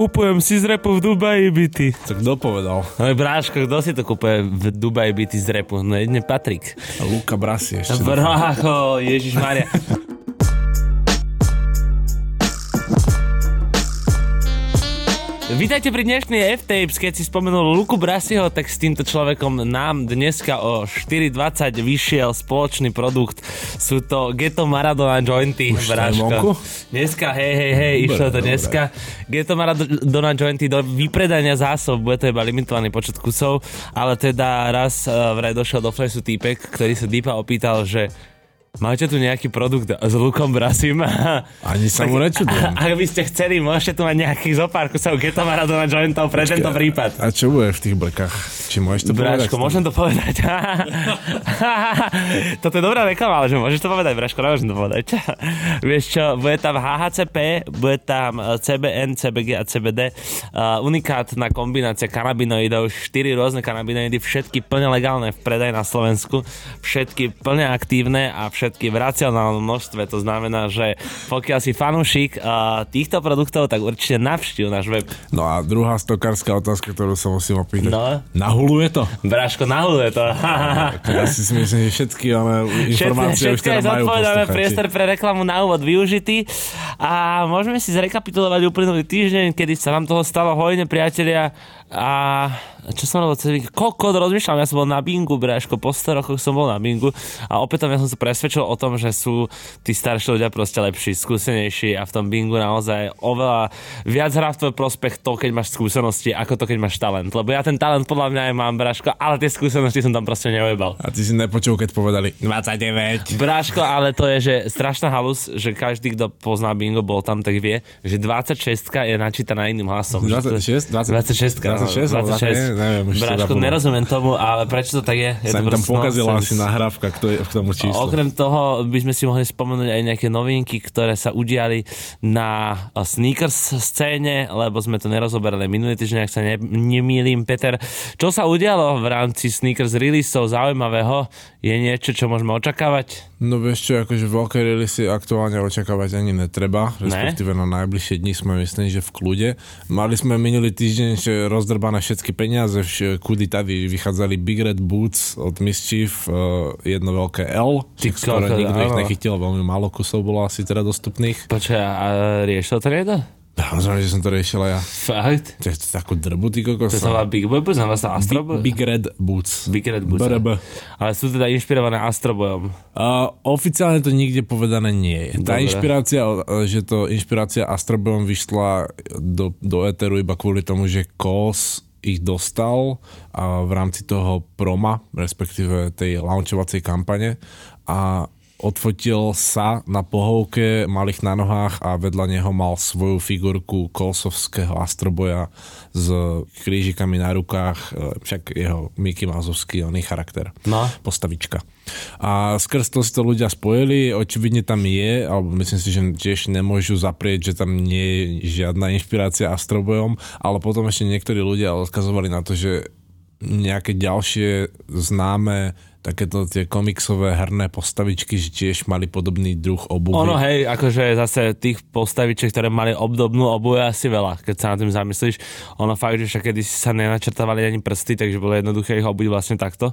Kúpujem si z repu v Dubaji byty. Tak kto povedal? No bráško, kto si to kúpuje v Dubaji byty z repu? No jedne Patrik. A Luka Brasi ešte. Brácho, Ježiš Maria. Vítajte pri dnešnej F-Tapes, keď si spomenul Luku Brasiho, tak s týmto človekom nám dneska o 4.20 vyšiel spoločný produkt. Sú to Ghetto Maradona jointy, Už? Dneska, hej, hej, hej, išlo to dobre. dneska. Ghetto Maradona jointy do vypredania zásob, bude to iba limitovaný počet kusov, ale teda raz uh, vraj došiel do flesu týpek, ktorý sa Deepa opýtal, že Máte tu nejaký produkt s Lukom Brasim? Ani sa mu nečudujem. Ak by ste chceli, môžete tu mať nejakých zopár kusov Ghetto Maradona jointov pre tento prípad. A čo bude v tých blekách? Či môžeš to povedať? Braško, môžem to povedať. Toto je dobrá reklama, ale že môžeš to povedať, Braško, nemôžem to povedať. Vieš čo, bude tam HHCP, bude tam eh, CBN, CBG a CBD. Uh, unikátna kombinácia kanabinoidov, 4 rôzne kanabinoidy, všetky plne legálne v predaj na Slovensku, všetky plne aktívne a všetky v racionálnom množstve. To znamená, že pokiaľ si fanúšik uh, týchto produktov, tak určite navštív náš web. No a druhá stokárska otázka, ktorú sa musím opýtať. No. Nahuluje to? Braško, nahľuje to. Tak ja si si myslím, že všetky ale informácie už všetko teda je majú poslucháči. priestor pre reklamu na úvod využitý a môžeme si zrekapitulovať uplynulý týždeň, kedy sa nám toho stalo hojne, priatelia a čo som robil celý kokot, rozmýšľam, ja som bol na bingu, bráško, po 100 rokoch som bol na bingu a opätovne som sa presvedčil o tom, že sú tí starší ľudia proste lepší, skúsenejší a v tom bingu naozaj oveľa viac hrá v tvoj prospech to, keď máš skúsenosti, ako to, keď máš talent. Lebo ja ten talent podľa mňa aj mám, bráško, ale tie skúsenosti som tam proste neujebal. A ty si nepočul, keď povedali 29. Bráško, ale to je, že strašná halus, že každý, kto pozná bingo, bol tam, tak vie, že 26 je načítaná iným hlasom. 26? 26, 26, alebo 26. také, neviem, už zabudol. nerozumiem tomu, ale prečo to tak je? je Sa to tam pokazila nonsense. asi nahrávka k, to, k tomu číslu. Okrem toho by sme si mohli spomenúť aj nejaké novinky, ktoré sa udiali na eh, sneakers scéne, lebo sme to nerozoberali minulý týždeň, ak sa ne, nemýlim. Peter, čo sa udialo v rámci sneakers releaseov zaujímavého? Je niečo, čo môžeme očakávať? No vieš čo, akože veľké releasy aktuálne očakávať ani netreba, respektíve na najbližšie dni sme myslím, že v kľude. Mali sme minulý týždeň že rozdrbané všetky peniaze, kudy tady vychádzali Big Red Boots od Mischief, uh, jedno veľké L, Ty skoro kokos, nikto ich nechytil, veľmi málo kusov bolo asi teda dostupných. Počkaj, a riešil to niekto? Samozrejme, že som to riešil aj ja. Fakt? To je takú drbu, ty kokos. To sa volá Big Boy Boots, alebo sa Astro Boy? Big, Big Red Boots. Big Red Boots. BRB. Ale sú teda inšpirované Astrobojom. Uh, oficiálne to nikde povedané nie je. Tá Dobre. inšpirácia, že to inšpirácia Astrobom vyšla do, do Eteru iba kvôli tomu, že Kos ich dostal a v rámci toho proma, respektíve tej launchovacej kampane a odfotil sa na pohovke, mal ich na nohách a vedľa neho mal svoju figurku kolsovského astroboja s krížikami na rukách, e, však jeho Mickey Mouseovský oný charakter No. postavička. A skrz to si to ľudia spojili, očividne tam je, alebo myslím si, že tiež nemôžu zaprieť, že tam nie je žiadna inšpirácia astrobojom, ale potom ešte niektorí ľudia odkazovali na to, že nejaké ďalšie známe takéto tie komiksové herné postavičky, že tiež mali podobný druh obuvy. Ono hej, akože zase tých postavičiek, ktoré mali obdobnú obu je asi veľa, keď sa na tým zamyslíš. Ono fakt, že však kedy sa nenačrtávali ani prsty, takže bolo jednoduché ich obuť vlastne takto.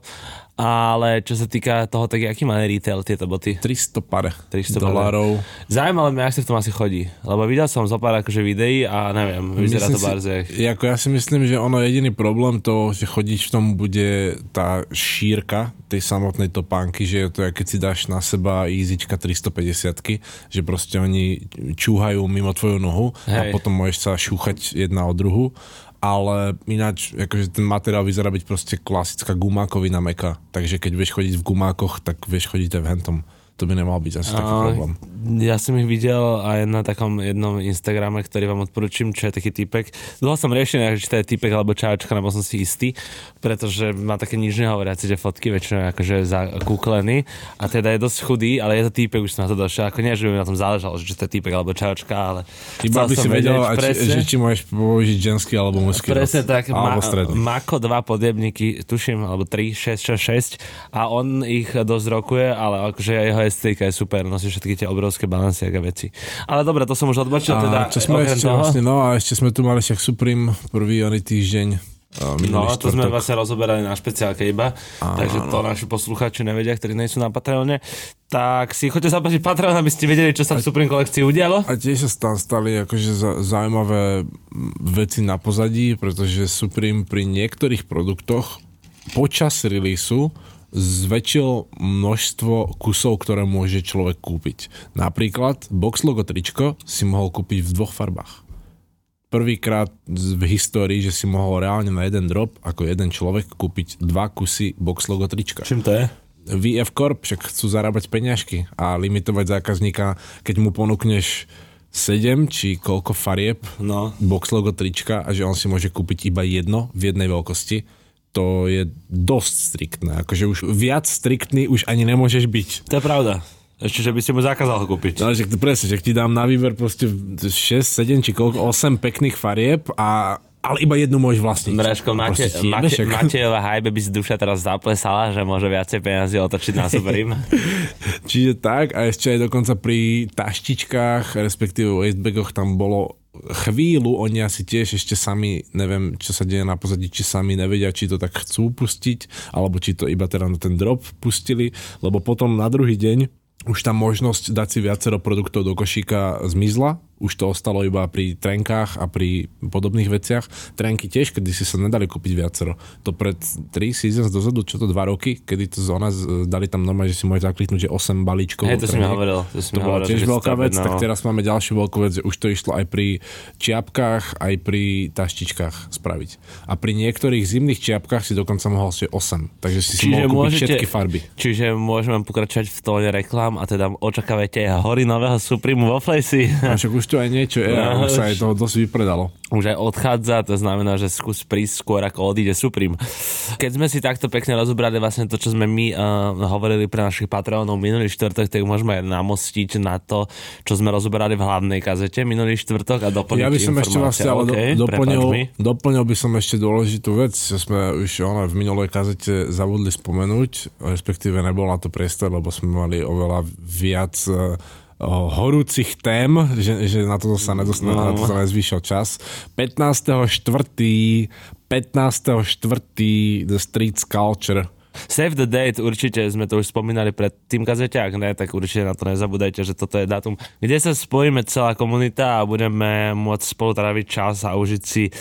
Ale čo sa týka toho, tak aký má retail tieto boty? 300 pare 300 dolárov. Zaujímavé ma, jak sa v tom asi chodí. Lebo videl som zo pár akože videí a neviem, vyzerá to Myslím si- barze. Ako ja si myslím, že ono jediný problém to, že chodiť v tom bude tá šírka tej samotnej topánky, že je to, keď si dáš na seba easyčka 350 že proste oni čúhajú mimo tvoju nohu a Hej. potom môžeš sa šúchať jedna o druhu ale ináč, akože ten materiál vyzerá byť proste klasická gumákovina meka, takže keď vieš chodiť v gumákoch, tak vieš chodiť aj v hentom. To by nemal byť asi taký A, problém. Ja som ich videl aj na takom jednom Instagrame, ktorý vám odporúčim, čo je taký typek. Dlho som riešil, či to je typek alebo čajočka, nebo som si istý, pretože má také nič nehovoriace, že fotky väčšinou akože zakúklený a teda je dosť chudý, ale je to týpek, už som na to došiel. Ako nie, že by mi na tom záležalo, že to je týpek alebo čajočka, ale Iba by si vedel, presne. že či môžeš použiť ženský alebo mužský Presne nos. tak, Alebo ma. Mako dva podjebníky, tuším, alebo 3, 6, 6, 6 a on ich dosť rokuje, ale akože jeho S3 je super, nosí všetky tie obrovské balancie a veci. Ale dobre, to som už odbočil. Teda, A čo sme ešte toho, vlastne, no a ešte sme tu mali však Supreme prvý oný týždeň. No, to sme vlastne rozoberali na špeciálke iba, takže to naši posluchači nevedia, ktorí nie sú na Patreone. Tak si choďte zaplatiť Patreon, aby ste vedeli, čo sa v Supreme kolekcii udialo. A tiež sa tam stali akože za- zaujímavé veci na pozadí, pretože Supreme pri niektorých produktoch počas releaseu zväčšil množstvo kusov, ktoré môže človek kúpiť. Napríklad box logo tričko si mohol kúpiť v dvoch farbách. Prvýkrát v histórii, že si mohol reálne na jeden drop ako jeden človek kúpiť dva kusy box logo trička. Čím to je? VF Corp však chcú zarábať peňažky a limitovať zákazníka, keď mu ponúkneš 7 či koľko farieb No. box logo trička a že on si môže kúpiť iba jedno v jednej veľkosti, to je dosť striktné. Akože už viac striktný už ani nemôžeš byť. To je pravda. Ešte, že by si mu zakázal kúpiť. No, že presne, že ti dám na výber proste 6, 7 či koľko, 8 pekných farieb a ale iba jednu môžeš vlastniť. Mate, Mate, však. Matejová hajbe by si duša teraz zaplesala, že môže viacej peniazy otočiť na Supreme. Čiže tak a ešte aj dokonca pri taštičkách, respektíve wastebagoch tam bolo chvíľu, oni asi tiež ešte sami, neviem, čo sa deje na pozadí, či sami nevedia, či to tak chcú pustiť, alebo či to iba teda na ten drop pustili, lebo potom na druhý deň už tá možnosť dať si viacero produktov do košíka zmizla, už to ostalo iba pri trenkách a pri podobných veciach. Trenky tiež, kedy si sa nedali kúpiť viacero. To pred 3 seasons dozadu, čo to 2 roky, kedy to zóna dali tam normálne, že si môžeš zakliknúť, že 8 balíčkov. Hej, to si mi hovoril. To, si To bola hovoril, tiež si veľká vec, tak objednal. teraz máme ďalšiu veľkú vec, že už to išlo aj pri čiapkách, aj pri taštičkách spraviť. A pri niektorých zimných čiapkách si dokonca mohol si 8, takže si si Čiže mohol kúpiť môžete- všetky farby. Čiže môžeme pokračovať v tóne reklám a teda očakávajte hory nového Supreme vo Flejsi. To aj niečo je, a už sa aj toho dosť vypredalo. už aj odchádza, to znamená, že skús prísť skôr ako odíde Supreme. Keď sme si takto pekne rozobrali vlastne to, čo sme my uh, hovorili pre našich patronov minulý štvrtok, tak môžeme aj namostiť na to, čo sme rozoberali v hlavnej kazete minulý štvrtok a doplniť Ja by som ešte vlastne ale OK, do, doplnil, doplnil by som ešte dôležitú vec, že sme už ona v minulej kazete zabudli spomenúť, respektíve nebol na to priestor, lebo sme mali oveľa viac o horúcich tém, že, že na to sa, nedost, No. na to sa nezvýšil čas. 15.4. 15.4. The Streets Culture Save the date, určite sme to už spomínali pred tým kazete, ak ne, tak určite na to nezabúdajte, že toto je dátum, kde sa spojíme celá komunita a budeme môcť spolu tráviť čas a užiť si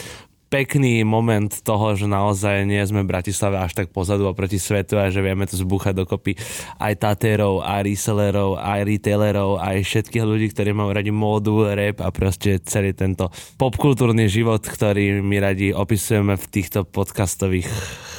pekný moment toho, že naozaj nie sme v Bratislave až tak pozadu a proti svetu a že vieme to zbúchať dokopy aj tatérov, aj resellerov, aj retailerov, aj všetkých ľudí, ktorí majú radi módu, rap a proste celý tento popkultúrny život, ktorý my radi opisujeme v týchto podcastových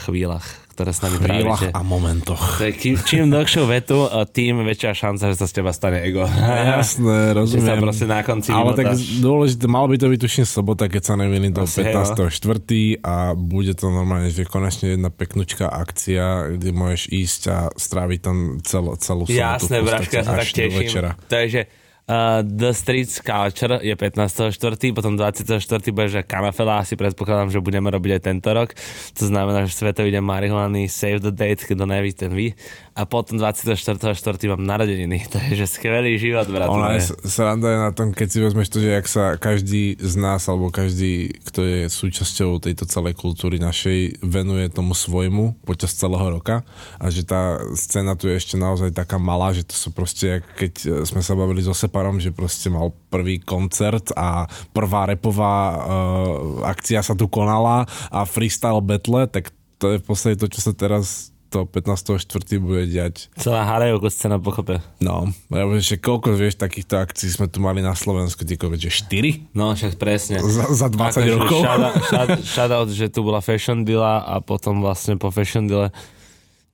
chvíľach, ktoré s nami chvíľach a momentoch. Tak čím, dlhšiu vetu, tým väčšia šanca, že sa z teba stane ego. Jasné, sa rozumiem. proste na konci Ale tak dôležité, malo by to byť tuším sobota, keď sa nemýlim do Asi, hej, no. 15.4. a bude to normálne, že konečne jedna peknučká akcia, kde môžeš ísť a stráviť tam celú, celú sobotu. Jasné, Braška, ja sa tak teším. večera. Takže uh, The Streets Culture je 15.4., potom 24. bude, že Kanafela, asi predpokladám, že budeme robiť aj tento rok. To znamená, že svetový deň marihuany, save the date, kto neví, ten ví. A potom 24.4. mám narodeniny, takže skvelý život, brat. Ona je sranda je na tom, keď si vezmeš to, že jak sa každý z nás, alebo každý, kto je súčasťou tejto celej kultúry našej, venuje tomu svojmu počas celého roka a že tá scéna tu je ešte naozaj taká malá, že to sú proste, keď e, sme sa bavili so Separom, že proste mal prvý koncert a prvá repová uh, akcia sa tu konala a freestyle battle, tak to je v podstate to, čo sa teraz to 15.4. bude diať. Celá Harajovko scéna pochope. No, lebo ešte koľko, vieš, takýchto akcií sme tu mali na Slovensku, ty že 4? No, však presne. Za, za 20 Akože rokov? Shoutout, shout- shoutout, že tu bola Fashion Deala a potom vlastne po Fashion Deale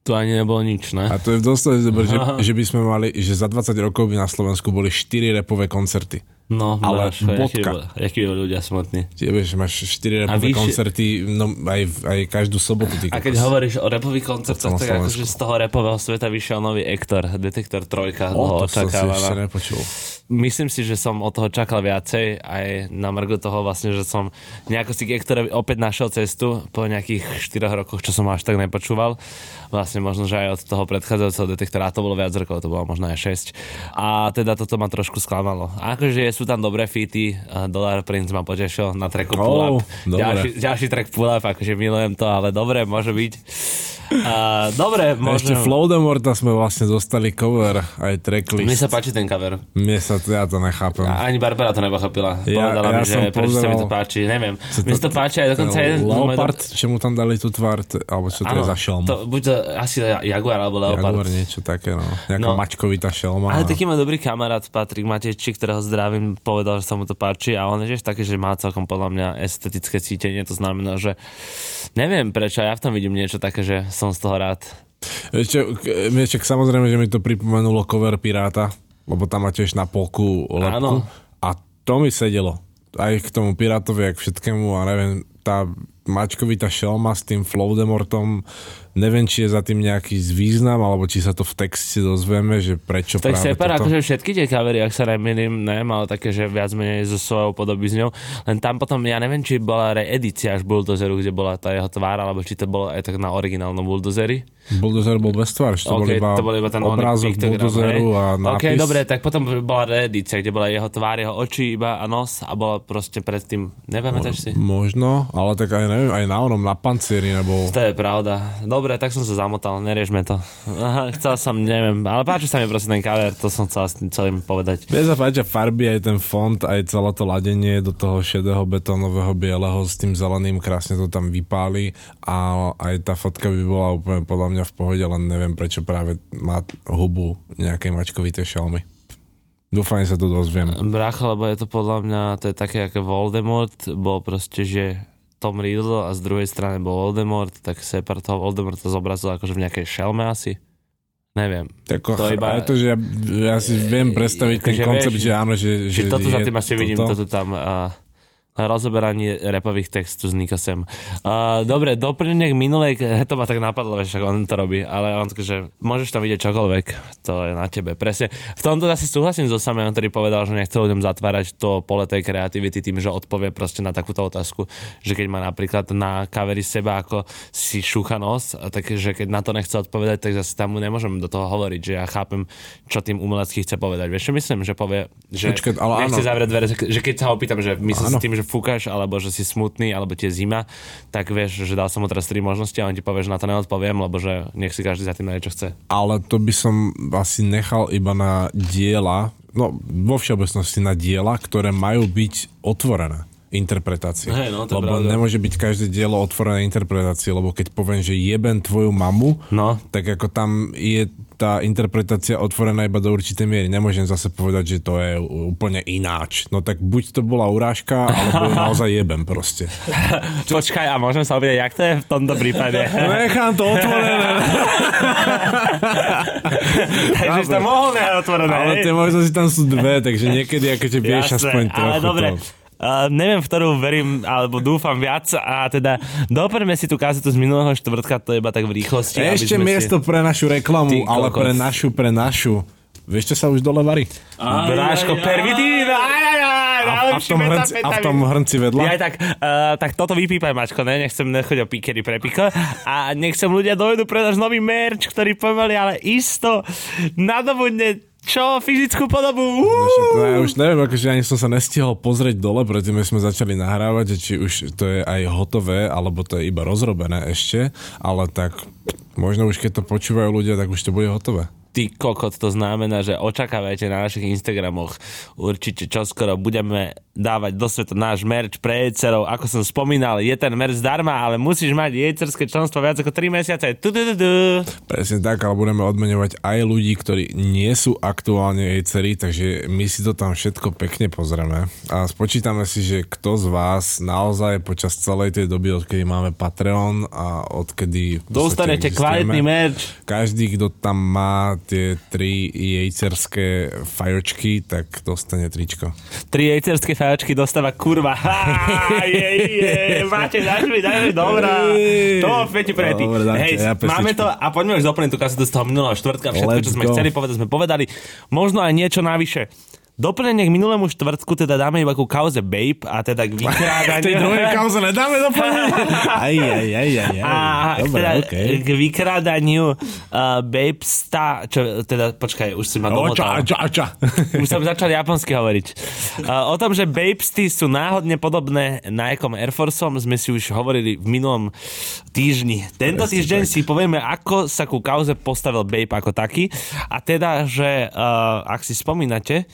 tu ani nebolo nič, ne? A to je dosť dobré, že, že by sme mali, že za 20 rokov by na Slovensku boli 4 repové koncerty. No, Ale by bodka. jakí ľudia smutní. Vieš, máš 4 repové vyššie- koncerty, no aj, aj každú sobotu. Ty A keď kokos. hovoríš o repových koncertoch, tak akože z toho repového sveta vyšiel nový Ektor, Detektor 3, o, dlho to som si ešte očakávaná. myslím si, že som od toho čakal viacej aj na margo toho vlastne, že som nejako si ktoré opäť našiel cestu po nejakých 4 rokoch, čo som až tak nepočúval. Vlastne možno, že aj od toho predchádzajúceho detektora, to bolo viac rokov, to bolo možno aj 6. A teda toto ma trošku sklamalo. Akože sú tam dobré fity, Dollar Prince ma potešil na tracku Pull Up. Oh, ďalší, ďalší track Pull Up, akože milujem to, ale dobre, môže byť. Uh, dobre, môžem... Ešte Flowdemorta sme vlastne dostali cover, aj tracklist. Mne sa páči ten cover. Mne sa, ja to nechápem. A ani Barbara to nepochopila. Ja, Povedala ja mi, že prečo sa mi to páči, neviem. Mne sa to páči aj dokonca jeden... Leopard, do... čo mu tam dali tú tvár, alebo čo to ano, je za šelm? To, buď to asi Jaguar alebo Leopard. Jaguar, niečo také, no. Nejaká no, mačkovitá šelma. Ale taký má dobrý kamarát Patrik Matejči, ktorého zdravím, povedal, že sa mu to páči a on je tiež taký, že má celkom podľa mňa estetické cítenie, to znamená, že neviem prečo, ja v tom vidím niečo také, že som z toho rád. Ešte, ešte samozrejme, že mi to pripomenulo cover Piráta, lebo tam má tiež na polku lepku. Áno. A to mi sedelo. Aj k tomu Pirátovi, aj k všetkému a neviem, tá mačkovitá šelma s tým Flowdemortom, neviem, či je za tým nejaký význam, alebo či sa to v texte dozvieme, že prečo tak práve Separ, toto. akože všetky tie kavery, ak sa nemýlim, ne, mal také, že viac menej so svojou podobizňou, len tam potom, ja neviem, či bola reedícia až Bulldozeru, kde bola tá jeho tvár, alebo či to bolo aj tak na originálnom Bulldozeri. Bulldozer bol bez tvár, to, okay, bol iba to bol iba ten obrázok Bulldozeru a nápis. Ok, dobre, tak potom bola reedícia, kde bola jeho tvár, jeho oči iba a nos a bola proste predtým, nepamätáš si? Možno, ale tak aj neviem, aj na onom, na pancieri nebol. To je pravda. Dobre, tak som sa zamotal, neriešme to. Aha, chcel som, neviem, ale páči sa mi proste ten cover, to som chcel celým povedať. Mne sa páčia farby, aj ten font, aj celé to ladenie do toho šedého betónového bieleho s tým zeleným, krásne to tam vypáli a aj tá fotka by bola úplne podľa mňa v pohode, len neviem prečo práve má hubu nejakej mačkovité šelmy. Dúfam, že sa to dozviem. Brácha, lebo je to podľa mňa, to je také ako Voldemort, bol proste, že Tom Riddle a z druhej strany bol Voldemort, tak Separ toho Voldemorta zobrazil akože v nejakej šelme asi. Neviem. Tak to iba... to, že ja, ja si viem predstaviť ten koncept, vieš, že áno, že... že, že toto za tým asi toto? vidím, toto tam... Uh, rozoberanie repových textu z Nikasem. Uh, dobre, doplnenie k minulej, to ma tak napadlo, že on to robí, ale on že môžeš tam vidieť čokoľvek, to je na tebe, presne. V tomto asi súhlasím so Sameom, ktorý povedal, že nechce ľuďom zatvárať to pole tej kreativity tým, že odpovie proste na takúto otázku, že keď má napríklad na kaveri seba ako si šúcha nos, takže keď na to nechce odpovedať, tak zase tam mu nemôžem do toho hovoriť, že ja chápem, čo tým umelecký chce povedať. Vieš, myslím, že povie, že Počkej, ale nechce áno. zavrieť dvere, že keď sa ho opýtam, že myslím si tým, že že fúkaš, alebo že si smutný, alebo tie zima, tak vieš, že dal som mu teraz tri možnosti a on ti povie, že na to neodpoviem, lebo že nech si každý za tým čo chce. Ale to by som asi nechal iba na diela, no vo všeobecnosti na diela, ktoré majú byť otvorené interpretácie. Hey, no, lebo pravda. nemôže byť každé dielo otvorené interpretácie, lebo keď poviem, že jeben tvoju mamu, no. tak ako tam je tá interpretácia otvorená iba do určitej miery. Nemôžem zase povedať, že to je úplne ináč. No tak buď to bola urážka, alebo naozaj jebem proste. Počkaj, a môžem sa opýtať, jak to je v tomto prípade? Nechám to otvorené. takže to mohol nechať otvorené. Ale tie možnosti tam sú dve, takže niekedy akože vieš aspoň trochu ale dobre. To. Uh, neviem, v ktorú verím, alebo dúfam viac a teda doprme si tú kazetu z minulého štvrtka, to je iba tak v rýchlosti. Ešte miesto si... pre našu reklamu, Ty, ale kokos. pre našu, pre našu. Vieš, čo sa už dole varí? Bráško, pervitín! A, a, v tom hrnci, a v tom hrnci vedľa? Ja, tak, uh, tak toto vypípaj, mačko, ne? Nechcem nechoď o píkery pre piko. A nechcem ľudia dojdu pre náš nový merch, ktorý pomaly, ale isto nadobudne čo? Fyzickú podobu? No, ja už neviem, akože ani som sa nestihol pozrieť dole, predtým sme začali nahrávať, či už to je aj hotové, alebo to je iba rozrobené ešte, ale tak možno už keď to počúvajú ľudia, tak už to bude hotové ty kokot, to znamená, že očakávajte na našich Instagramoch určite čoskoro budeme dávať do sveta náš merch pre jejcerov. Ako som spomínal, je ten merch zdarma, ale musíš mať jejcerské členstvo viac ako 3 mesiace. Tu-du-du-du. Presne tak, ale budeme odmenovať aj ľudí, ktorí nie sú aktuálne jejceri, takže my si to tam všetko pekne pozrieme a spočítame si, že kto z vás naozaj počas celej tej doby, odkedy máme Patreon a odkedy dostanete kvalitný merch. Každý, kto tam má tie tri jejcerské fajočky, tak dostane tričko. Tri jejcerské fajočky dostáva kurva. Ha, je, je, máte, dáš mi, dáš mi, dobrá. To, Feti Prety. Hej, ja máme to a poďme už doplniť tú kasetu z toho minulého štvrtka. Všetko, Let's čo sme go. chceli povedať, sme povedali. Možno aj niečo navyše. Doplnenie k minulému štvrtku teda dáme iba ku kauze Babe a teda k V tej vykrádaniu. druhej kauze nedáme doplnenie. Aj, aj, aj, aj, aj. A Dobre, teda okej. k vykrádaniu uh, Babesta, čo teda, počkaj, už si ma Oča, domotal. oča, oča. Už som začal japonsky hovoriť. Uh, o tom, že Babesty sú náhodne podobné Nikeom Air Forceom, sme si už hovorili v minulom týždni. Tento Presne týždeň tak. si povieme, ako sa ku kauze postavil Babe ako taký. A teda, že uh, ak si spomínate,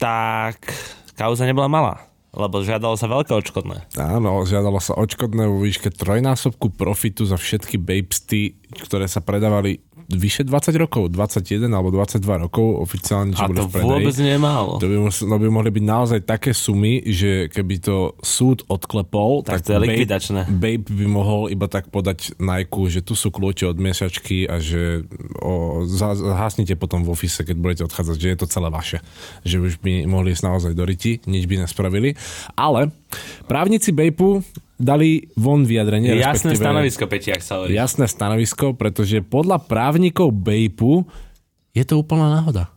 tak kauza nebola malá, lebo žiadalo sa veľké odškodné. Áno, žiadalo sa odškodné vo výške trojnásobku profitu za všetky babesty, ktoré sa predávali vyše 20 rokov, 21 alebo 22 rokov oficiálne, čo to v predaji. vôbec nie je málo. To by, mus- no by mohli byť naozaj také sumy, že keby to súd odklepol, Tak to je likvidačné. Babe, Babe by mohol iba tak podať Nike, že tu sú kľúče od miešačky a že o, zhasnite potom v ofise, keď budete odchádzať, že je to celé vaše. Že už by mohli ísť naozaj do riti, nič by nespravili. Ale právnici Bapeu dali von vyjadrenie. Jasné stanovisko, Peti, ak sa hovorí. jasné stanovisko, pretože podľa právnikov Bejpu je to úplná náhoda.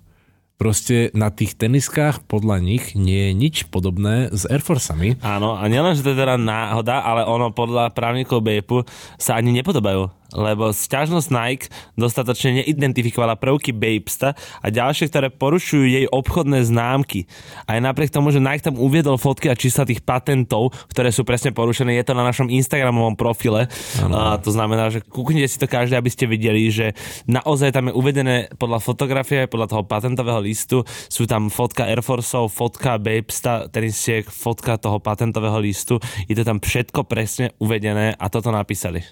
Proste na tých teniskách podľa nich nie je nič podobné s Air Forceami. Áno, a nielen, že to je teda náhoda, ale ono podľa právnikov Bejpu sa ani nepodobajú, lebo sťažnosť Nike dostatočne neidentifikovala prvky Bapesta a ďalšie, ktoré porušujú jej obchodné známky. Aj napriek tomu, že Nike tam uviedol fotky a čísla tých patentov, ktoré sú presne porušené, je to na našom Instagramovom profile. A to znamená, že kúknite si to každý, aby ste videli, že naozaj tam je uvedené podľa fotografie, podľa toho patentového listu, sú tam fotka Air Forceov, fotka Bapesta, tenisiek, fotka toho patentového listu, je to tam všetko presne uvedené a toto napísali.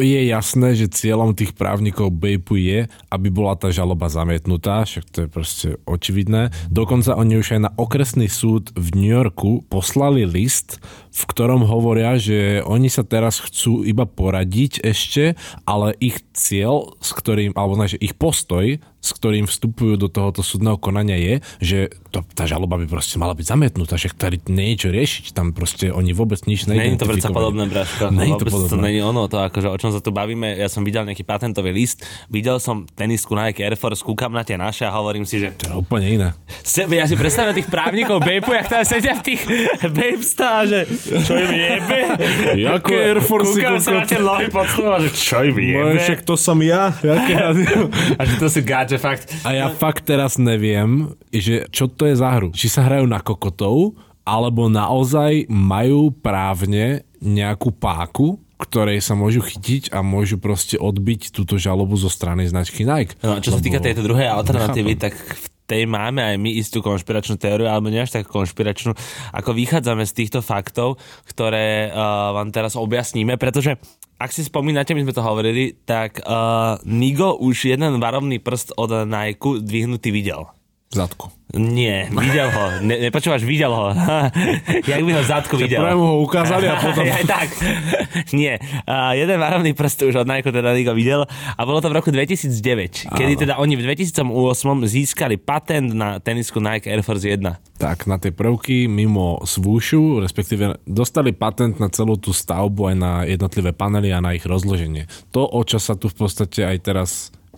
Je jasné, že cieľom tých právnikov Bejpu je, aby bola tá žaloba zamietnutá, však to je proste očividné. Dokonca oni už aj na okresný súd v New Yorku poslali list, v ktorom hovoria, že oni sa teraz chcú iba poradiť ešte, ale ich cieľ, s ktorým, alebo že ich postoj, s ktorým vstupujú do tohoto súdneho konania je, že to, tá žaloba by proste mala byť zamietnutá, že tady nie je čo riešiť, tam proste oni vôbec nič Není to predsa neidentifikovali. podobné, Braško. Není to Vôbec to podobné. není ono, to akože o čom sa tu bavíme. Ja som videl nejaký patentový list, videl som tenisku Nike Air Force, kúkam na tie naše a hovorím si, že To je úplne iné. Ja si predstavím tých právnikov Bejpu, jak tam sedia v tých Bejpstá, že čo im jebe? Jaké Air Force Kúkam sa na tie nohy pod stôl a že čo im jebe? to som ja. Jaké A že to sú gáče fakt. A ja fakt teraz neviem, že čo to je za hru. Či sa hrajú na kokotov, alebo naozaj majú právne nejakú páku, ktorej sa môžu chytiť a môžu proste odbiť túto žalobu zo strany značky Nike. No, a čo sa týka Lebo- tejto druhej alternatívy, tak v tej máme aj my istú konšpiračnú teóriu, alebo nie až tak konšpiračnú, ako vychádzame z týchto faktov, ktoré uh, vám teraz objasníme, pretože ak si spomínate, my sme to hovorili, tak uh, Nigo už jeden varovný prst od Nike dvihnutý videl. Zadku. Nie, videl ho. Ne, nepočúvaš, videl ho. Jak by ho zadku videl. Prvé ho ukázali a potom... Tak. Nie. Uh, jeden varovný prst už od Nike teda Nigo videl a bolo to v roku 2009, kedy teda oni v 2008 získali patent na tenisku Nike Air Force 1. Tak, na tie prvky mimo svúšu, respektíve dostali patent na celú tú stavbu aj na jednotlivé panely a na ich rozloženie. To, o čo sa tu v podstate aj teraz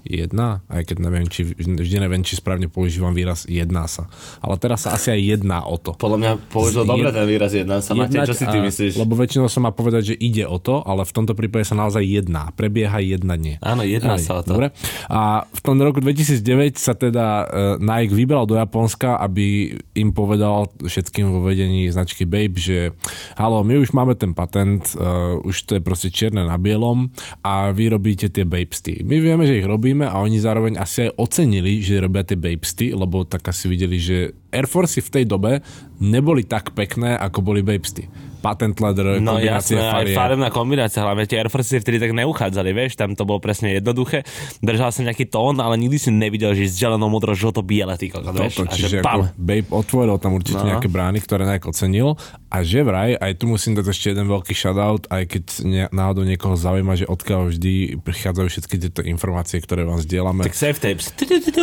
jedná, aj keď neviem, či, vždy neviem, či správne používam výraz jedná sa. Ale teraz sa asi aj jedná o to. Podľa mňa použil dobre ten výraz jedna. Sa Matej, čo si ty myslíš? Lebo väčšinou sa má povedať, že ide o to, ale v tomto prípade sa naozaj jedná. Prebieha jednanie. Áno, jedná Aj, sa o to. Dobre. A v tom roku 2009 sa teda uh, Nike vybral do Japonska, aby im povedal všetkým vo vedení značky Babe, že halo, my už máme ten patent, uh, už to je proste čierne na bielom a vy robíte tie Babesty. My vieme, že ich robíme a oni zároveň asi aj ocenili, že robia tie Babesty, lebo tak asi videli, že Air Force v tej dobe neboli tak pekné, ako boli Babesty. Patent leather, No kombinácia jasné, aj farieb. farebná kombinácia, hlavne tie Air Force vtedy tak neuchádzali, vieš, tam to bolo presne jednoduché, držal sa nejaký tón, ale nikdy si nevidel, že z zelenou modro žlto biele, ty kokos, vieš, Toto, a že čiže pam. Babe otvoril tam určite No. no. nejaké brány, ktoré nejak ocenil a že vraj, aj tu musím dať ešte jeden veľký shoutout, aj keď ne, náhodou niekoho zaujíma, že odkiaľ vždy prichádzajú všetky tieto informácie, ktoré vám zdieľame. Tak safe tapes.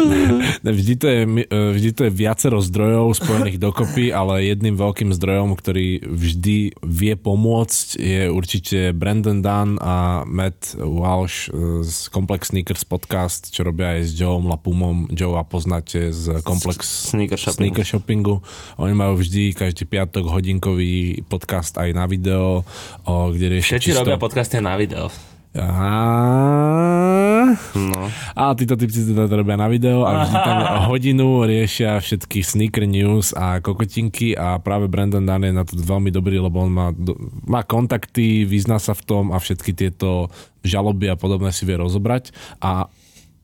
Vždy to, je, e, vždy to je viacero zdrojov spojených dokopy, ale jedným veľkým zdrojom, ktorý vždy vie pomôcť, je určite Brandon Dunn a Matt Walsh z Complex Sneakers podcast, čo robia aj s Joeom Lapumom. Joe a poznáte z Complex Sneaker shoppingu. Sneaker shoppingu. Oni majú vždy každý piatok hodinkový podcast aj na video, o, kde riešia Všetci robia podcasty na video. Aha. No. A títo typci teda to robia na video a vždy tam hodinu riešia všetky sneaker news a kokotinky a práve Brandon Dunn je na to veľmi dobrý, lebo on má, má kontakty, vyzná sa v tom a všetky tieto žaloby a podobné si vie rozobrať a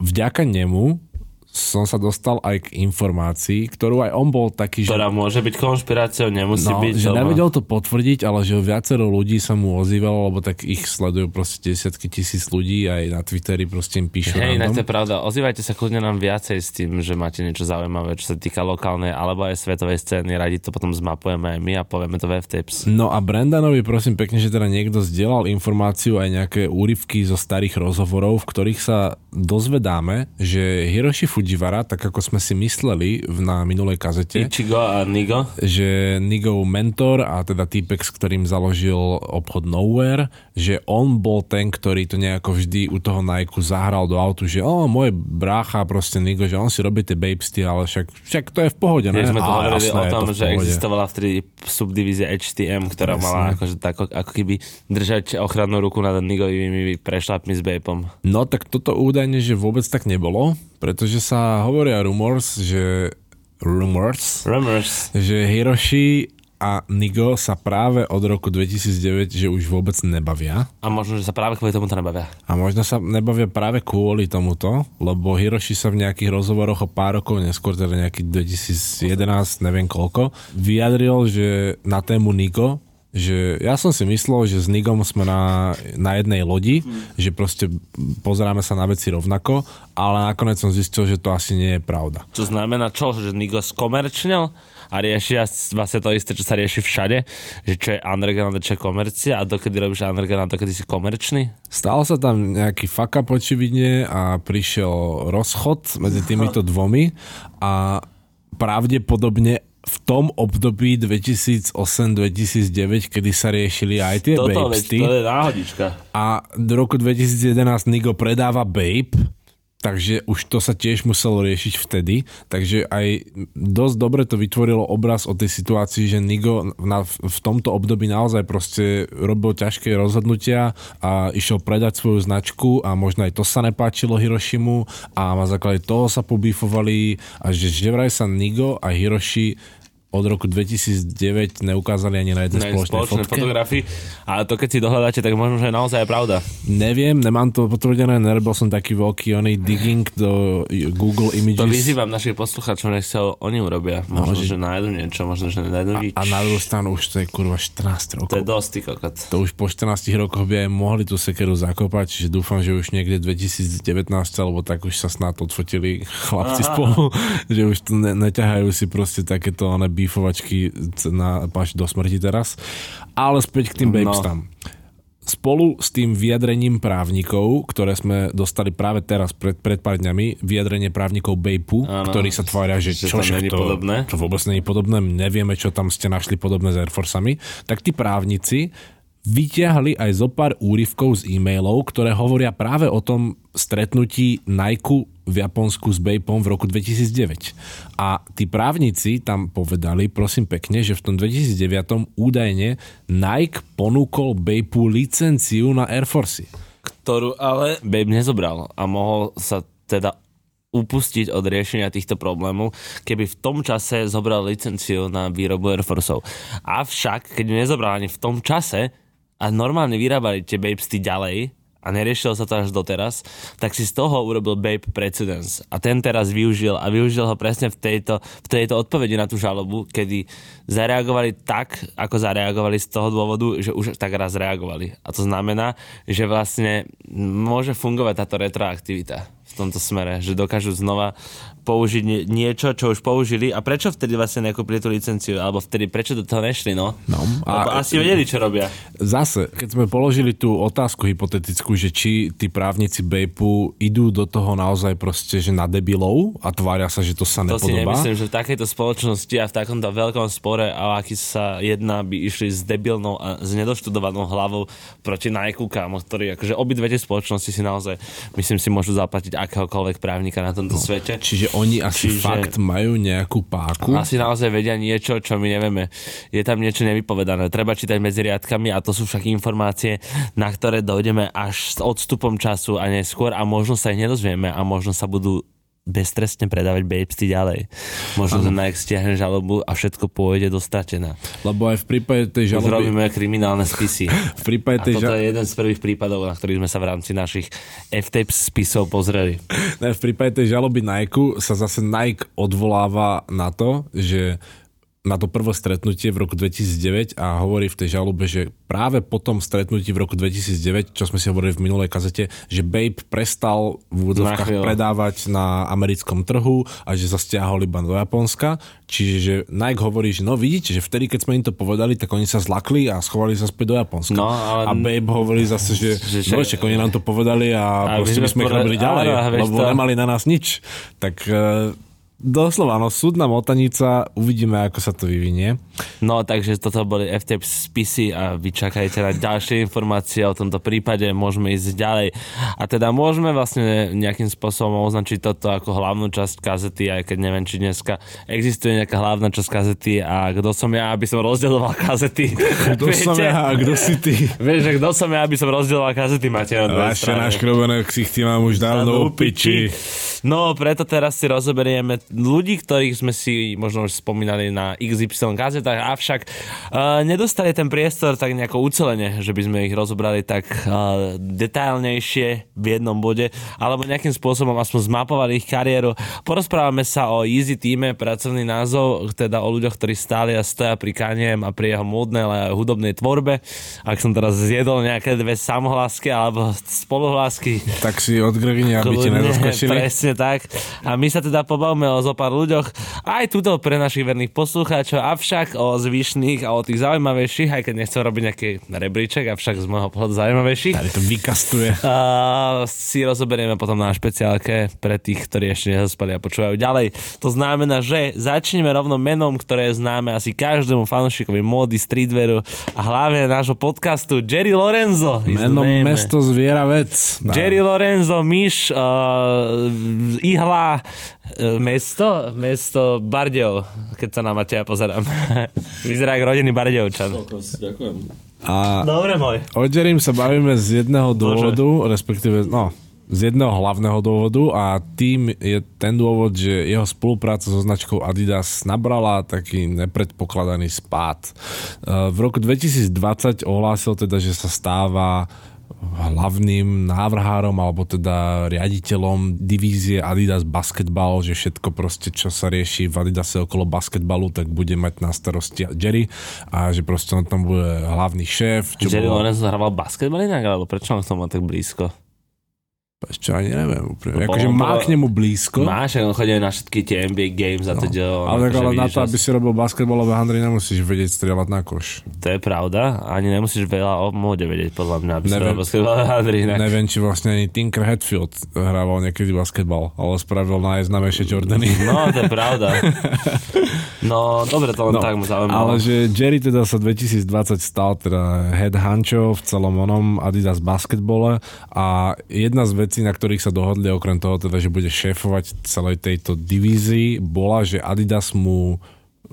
vďaka nemu som sa dostal aj k informácii, ktorú aj on bol taký, že Ktorá môže byť konšpiráciou, nemusí No, byť. že doma. nevedel to potvrdiť, ale že viacero ľudí sa mu ozývalo, lebo tak ich sledujú proste desiatky tisíc ľudí aj na Twitteri proste im píšu Hej, inak to je pravda. Ozývajte sa kľudne nám viacej s tým, že máte niečo zaujímavé, čo sa týka lokálnej alebo aj svetovej scény. Radi to potom zmapujeme aj my a povieme to v F-Tips. No a Brandanovi prosím pekne, že teda niekto zdieľal informáciu aj nejaké úryvky zo starých rozhovorov, v ktorých sa dozvedáme, že Hiroshi Fujiwara, tak ako sme si mysleli v- na minulej kazete, Ichigo a Nigo. že Nigov mentor a teda týpek, s ktorým založil obchod Nowhere, že on bol ten, ktorý to nejako vždy u toho Nike zahral do autu, že o, môj brácha proste Nigo, že on si robí tie babesty, ale však, však to je v pohode, ne? Keď sme tu hovorili o tom, to že existovala vtedy subdivízia HTM, ktorá Presne. mala akože tako, ako keby držať ochrannú ruku nad Nigovými prešlapmi s Bapom. No tak toto údajne, že vôbec tak nebolo, pretože sa hovoria rumors, že rumors, Rumors. že Hiroshi a Nigo sa práve od roku 2009, že už vôbec nebavia. A možno, že sa práve kvôli tomu to nebavia. A možno sa nebavia práve kvôli tomuto, lebo Hiroshi sa v nejakých rozhovoroch o pár rokov neskôr, teda nejaký 2011, neviem koľko, vyjadril, že na tému Nigo, že ja som si myslel, že s Nigom sme na, na jednej lodi, že proste pozeráme sa na veci rovnako, ale nakoniec som zistil, že to asi nie je pravda. Čo znamená čo? Že Nigo skomerčnil a riešia vlastne to isté, čo sa rieši všade, že čo je underground a čo je komercia a dokedy robíš underground a dokedy si komerčný? Stal sa tam nejaký fuck up očividne a prišiel rozchod medzi týmito dvomi a pravdepodobne v tom období 2008-2009, kedy sa riešili aj tie Toto, veď, babesty to je náhodička. a do roku 2011 Nigo predáva Babe, takže už to sa tiež muselo riešiť vtedy, takže aj dosť dobre to vytvorilo obraz o tej situácii, že Nigo na, v tomto období naozaj proste robil ťažké rozhodnutia a išiel predať svoju značku a možno aj to sa nepáčilo Hiroshimu a na základe toho sa pobífovali a že, že vraj sa Nigo a Hiroshi od roku 2009 neukázali ani na jednej Ne, spoločnej spoločné fotke. fotografii. A to keď si dohľadáte, tak možno, že je naozaj pravda. Neviem, nemám to potvrdené, nerobil som taký veľký oný digging do Google Images. To vyzývam našich poslucháčov, nech sa oni urobia. Možno, že nájdu niečo, možno, že nájdu nič. a na druhú stranu už to je kurva 14 rokov. To je dosť, kokot. To už po 14 rokoch by aj mohli tú sekeru zakopať, čiže dúfam, že už niekde 2019 alebo tak už sa snad odfotili chlapci spolu, že už to ne, neťahajú si proste takéto one bífovačky na, až do smrti teraz. Ale späť k tým No. babestám. Spolu s tým vyjadrením právnikov, ktoré sme dostali práve teraz pred, pred pár dňami, vyjadrenie právnikov Bejpu, ktorí sa tvária, že, Že čo to, podobné. to vôbec není podobné, nevieme, čo tam ste našli podobné s Air Forceami, tak tí právnici vyťahli aj zo pár úryvkov z e-mailov, ktoré hovoria práve o tom stretnutí Nike v Japonsku s Bejpom v roku 2009. A tí právnici tam povedali, prosím pekne, že v tom 2009 údajne Nike ponúkol Bejpu licenciu na Air Force. Ktorú ale Babe nezobral a mohol sa teda upustiť od riešenia týchto problémov, keby v tom čase zobral licenciu na výrobu Air Forceov. Avšak, keď nezobral ani v tom čase a normálne vyrábali tie Babesty ďalej a neriešilo sa to až doteraz, tak si z toho urobil Babe precedence. A ten teraz využil a využil ho presne v tejto, v tejto odpovedi na tú žalobu, kedy zareagovali tak, ako zareagovali z toho dôvodu, že už tak raz reagovali. A to znamená, že vlastne môže fungovať táto retroaktivita v tomto smere, že dokážu znova použiť nie, niečo, čo už použili a prečo vtedy vlastne nekúpili tú licenciu, alebo vtedy prečo do toho nešli, no? No, a... Lebo asi vedeli, čo robia. Zase, keď sme položili tú otázku hypotetickú, že či tí právnici Bejpu idú do toho naozaj proste, že na debilov a tvária sa, že to sa To si nepodobá. nemyslím, že v takejto spoločnosti a v takomto veľkom spore, a aký sa jedna by išli s debilnou a s nedoštudovanou hlavou proti Nike, kámo, ktorý akože obidve tie spoločnosti si naozaj, myslím si, môžu zaplatiť akéhokoľvek právnika na tomto svete. Čiže oni asi Čiže- fakt majú nejakú páku. Asi naozaj vedia niečo, čo my nevieme. Je tam niečo nevypovedané. Treba čítať medzi riadkami a to sú však informácie, na ktoré dojdeme až s odstupom času a neskôr a možno sa ich nedozvieme a možno sa budú beztrestne predávať babesty ďalej. Možno to Nike stiahne žalobu a všetko pôjde do stratená. Lebo aj v prípade tej žaloby... Zrobíme kriminálne spisy. V prípade A tej toto ža- je jeden z prvých prípadov, na ktorých sme sa v rámci našich FTP spisov pozreli. Ne, v prípade tej žaloby Nike sa zase Nike odvoláva na to, že na to prvé stretnutie v roku 2009 a hovorí v tej žalobe, že práve po tom stretnutí v roku 2009, čo sme si hovorili v minulej kazete, že Babe prestal v chvíľu. predávať na americkom trhu a že sa stiahol iba do Japonska. Čiže že Nike hovorí, že no vidíte, že vtedy, keď sme im to povedali, tak oni sa zlakli a schovali sa späť do Japonska. No, ale- A Babe hovorí zase, že, Že- že no, však oni nám to povedali A a, proste by sme ich robili ďalej, vieš lebo to. nemali na nás nič. Tak e, doslova, no súdna motanica, uvidíme, ako sa to vyvinie. No, takže toto boli FTP spisy a vy čakajte na ďalšie informácie o tomto prípade, môžeme ísť ďalej. A teda môžeme vlastne nejakým spôsobom označiť toto ako hlavnú časť kazety, aj keď neviem, či dneska existuje nejaká hlavná časť kazety a kto som ja, aby som rozdeloval kazety. Kto som ja a kto si ty? Vieš, že kto som ja, aby som rozdeloval kazety, máte na druhej Vaše naškrobené ksichty mám už dávno u piči. No, preto teraz si rozoberieme ľudí, ktorých sme si možno už spomínali na XY kazetách, avšak uh, nedostali ten priestor tak nejako ucelene, že by sme ich rozobrali tak uh, detailnejšie v jednom bode, alebo nejakým spôsobom aspoň zmapovali ich kariéru. Porozprávame sa o Easy týme, pracovný názov, teda o ľuďoch, ktorí stáli a stoja pri Kaniem a pri jeho módnej, ale aj hudobnej tvorbe. Ak som teraz zjedol nejaké dve samohlásky alebo spoluhlásky, Tak si od Gregine, aby ti nedoskočili. Presne tak. A my sa teda pobavíme o zo pár ľuďoch, aj tuto pre našich verných poslucháčov, avšak o zvyšných a o tých zaujímavejších, aj keď nechcem robiť nejaký rebríček, avšak z môjho pohľadu zaujímavejších. Tady to vykastuje. A si rozoberieme potom na špeciálke pre tých, ktorí ešte nezaspali a počúvajú ďalej. To znamená, že začneme rovno menom, ktoré je známe asi každému fanúšikovi módy, streetwearu a hlavne nášho podcastu Jerry Lorenzo. Meno, mesto, zviera, vec. Jerry Lorenzo, myš, uh, ihla, mesto, mesto Bardejov, keď sa na Mateja pozerám. Vyzerá ako rodený Bardejovčan. Ďakujem. A Dobre môj. o Jerrym sa bavíme z jedného dôvodu, respektíve, no, z jedného hlavného dôvodu a tým je ten dôvod, že jeho spolupráca so značkou Adidas nabrala taký nepredpokladaný spád. E, V roku 2020 ohlásil teda, že sa stáva hlavným návrhárom alebo teda riaditeľom divízie Adidas Basketball, že všetko proste, čo sa rieši v Adidase okolo basketbalu, tak bude mať na starosti Jerry a že proste on tam bude hlavný šéf. Čo Jerry bolo- Lorenzo hraval basketbal inak, alebo prečo on tomu má tak blízko? Čo ani neviem No, úplne. Akože má k nemu blízko. Máš, on chodí na všetky tie NBA games a teď on No, ale tak akože ale na to, aby si robil basketbalové handry, nemusíš vedieť strieľať na koš. To je pravda, ani nemusíš veľa o móde vedieť, podľa mňa, aby si Neviem. robil basketbalové hadry inak. Neviem, či vlastne ani Tinker Hatfield hrával niekedy basketbal, ale spravil najznámejšie Jordany. No, to je pravda. No, dobre, to len No, tak mu zaujímalo. ale že Jerry teda sa 2020 stal teda head hancho v celom onom Adidas basketbole a jedna z vecí, na ktorých sa dohodli, okrem toho teda, že bude šéfovať celej tejto divízii, bola, že Adidas mu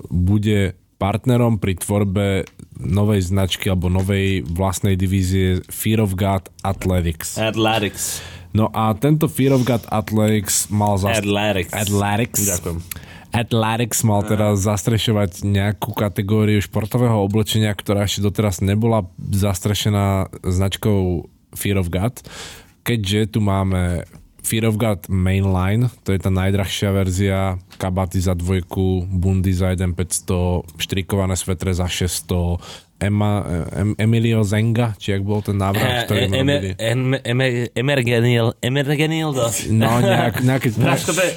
bude partnerom pri tvorbe novej značky alebo novej vlastnej divízie Fear of God Athletics. Athletics. No a tento Fear of God Athletics mal zast- Athletics. Athletics. Ďakujem. Athletics mal teda zastrešovať nejakú kategóriu športového oblečenia, ktorá ešte doteraz nebola zastrešená značkou Fear of God. Keďže tu máme Fear of God Mainline, to je tá najdrahšia verzia, kabaty za dvojku, bundy za 1500, štrikované svetre za 600, Ema, em, Emilio Zenga, či jak bol ten návrh, ktorý E-. Emer- em- emer- Emergenil, Emergenildo. No, nejak, to je...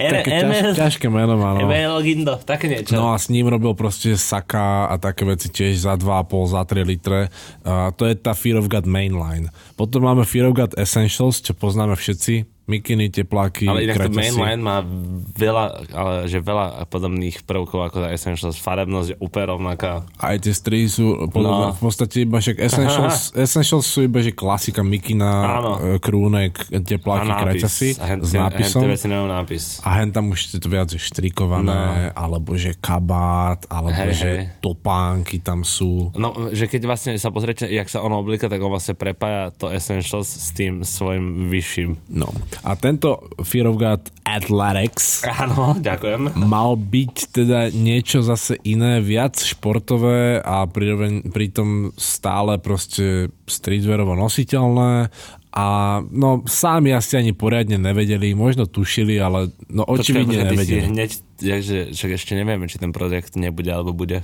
Ere- také ťaž, Emel- ťažké meno má, no. Emelgindo, také niečo. No a s ním robil proste Saka a také veci tiež za 2,5, za 3 litre. A to je tá Fear of God mainline. Potom máme Fear of God Essentials, čo poznáme všetci. Mikiny, tepláky, Ale inak to mainline má veľa, ale že veľa podobných prvkov ako tá Essentials. Farebnosť je úplne rovnaká. Aj tie strihy sú podobné. No. V podstate iba však Essentials, Essentials sú iba že klasika Mikina, Áno. e, krúnek, tepláky, kraťasy s nápisom. Hen, nápis. A hen tam už je to viac štrikované, alebo že kabát, alebo No. Hej, že hej. topánky tam sú. No, že keď vlastne sa pozriete, jak sa ono oblíka, tak on vlastne prepája to Essentials s tým svojim vyšším. No. A tento Fear of God Athletics Áno, ďakujem. mal byť teda niečo zase iné, viac športové a priroveň, pritom stále proste streetwearovo nositeľné a no sami asi ani poriadne nevedeli, možno tušili, ale no očividne si nevedeli. Hneď, že, že ešte nevieme, či ten projekt nebude alebo bude.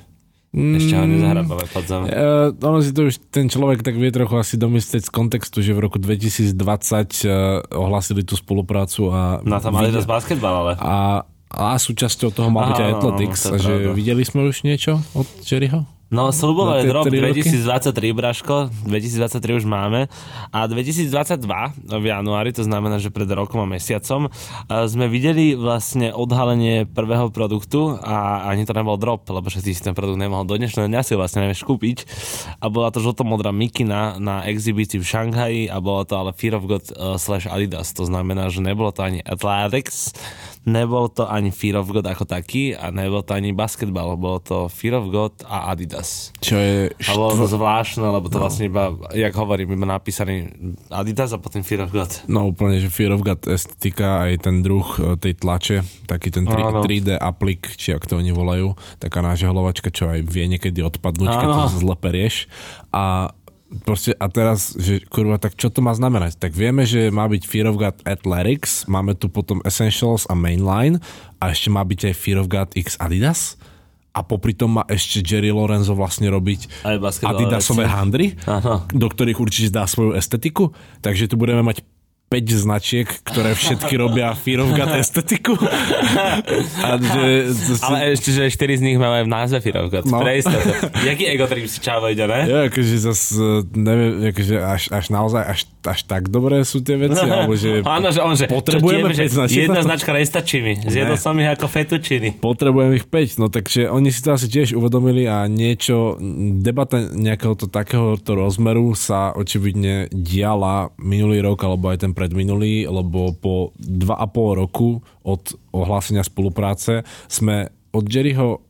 Ešte ho nezahrabáme pod zem. Uh, ono si to už ten človek tak vie trochu asi domyslieť z kontextu, že v roku 2020 uh, ohlasili tú spoluprácu a, No tam mali dosť basketbal, ale... a, a súčasťou toho mal byť aj no, Athletics, to je a že pravda. videli sme už niečo od Jerryho? No, tie drop tri roky? 2023, Braško, 2023 už máme. A 2022 v januári, to znamená, že pred rokom a mesiacom, a sme videli vlastne odhalenie prvého produktu a ani to nebol drop, lebo že si ten produkt nemohol do dnešného dňa si vlastne nevieš kúpiť. A bola to žltomodrá mikina na exhibícii v Šanghaji a bolo to ale Fear of God uh, slash Adidas, to znamená, že nebolo to ani Athletics, nebol to ani Fear of God ako taký a nebol to ani basketbal, bolo to Fear of God a Adidas. Čo je A bolo to štv... zvláštne, lebo to vlastne iba, jak hovorím, iba napísaný Adidas a potom Fear of God. No úplne, že Fear of God estetika, aj ten druh e, tej tlače, taký ten tri, Áno. 3D aplik, či ak to oni volajú, taká nážehlovačka, čo aj vie niekedy odpadnúť, keď Áno. to zle perieš. A proste, a teraz, že kurva, tak čo to má znamenať? Tak vieme, že má byť Fear of God Athletics, máme tu potom Essentials a Mainline a ešte má byť aj Fear of God X Adidas a popri tom má ešte Jerry Lorenzo vlastne robiť Adidasové handry, do ktorých určite dá svoju estetiku, takže tu budeme mať 5 značiek, ktoré všetky robia God estetiku. A že, Ale ešte, že 4 z nich máme v názve God. No. Jaký ego trip si čavo ide, ne? ja, akože zas, neviem, akože až, až naozaj, až, až tak dobré sú tie veci, alebo že Áno, že on, že potrebujeme je, päť že značiek jedna značka nestačí mi. Zjedol som ich ako fetučiny. potrebujem ich 5, no takže oni si to asi tiež uvedomili a niečo, debata nejakého to takéhoto rozmeru sa očividne diala minulý rok alebo aj ten predminulý, lebo po 2,5 roku od ohlásenia spolupráce sme od Jerryho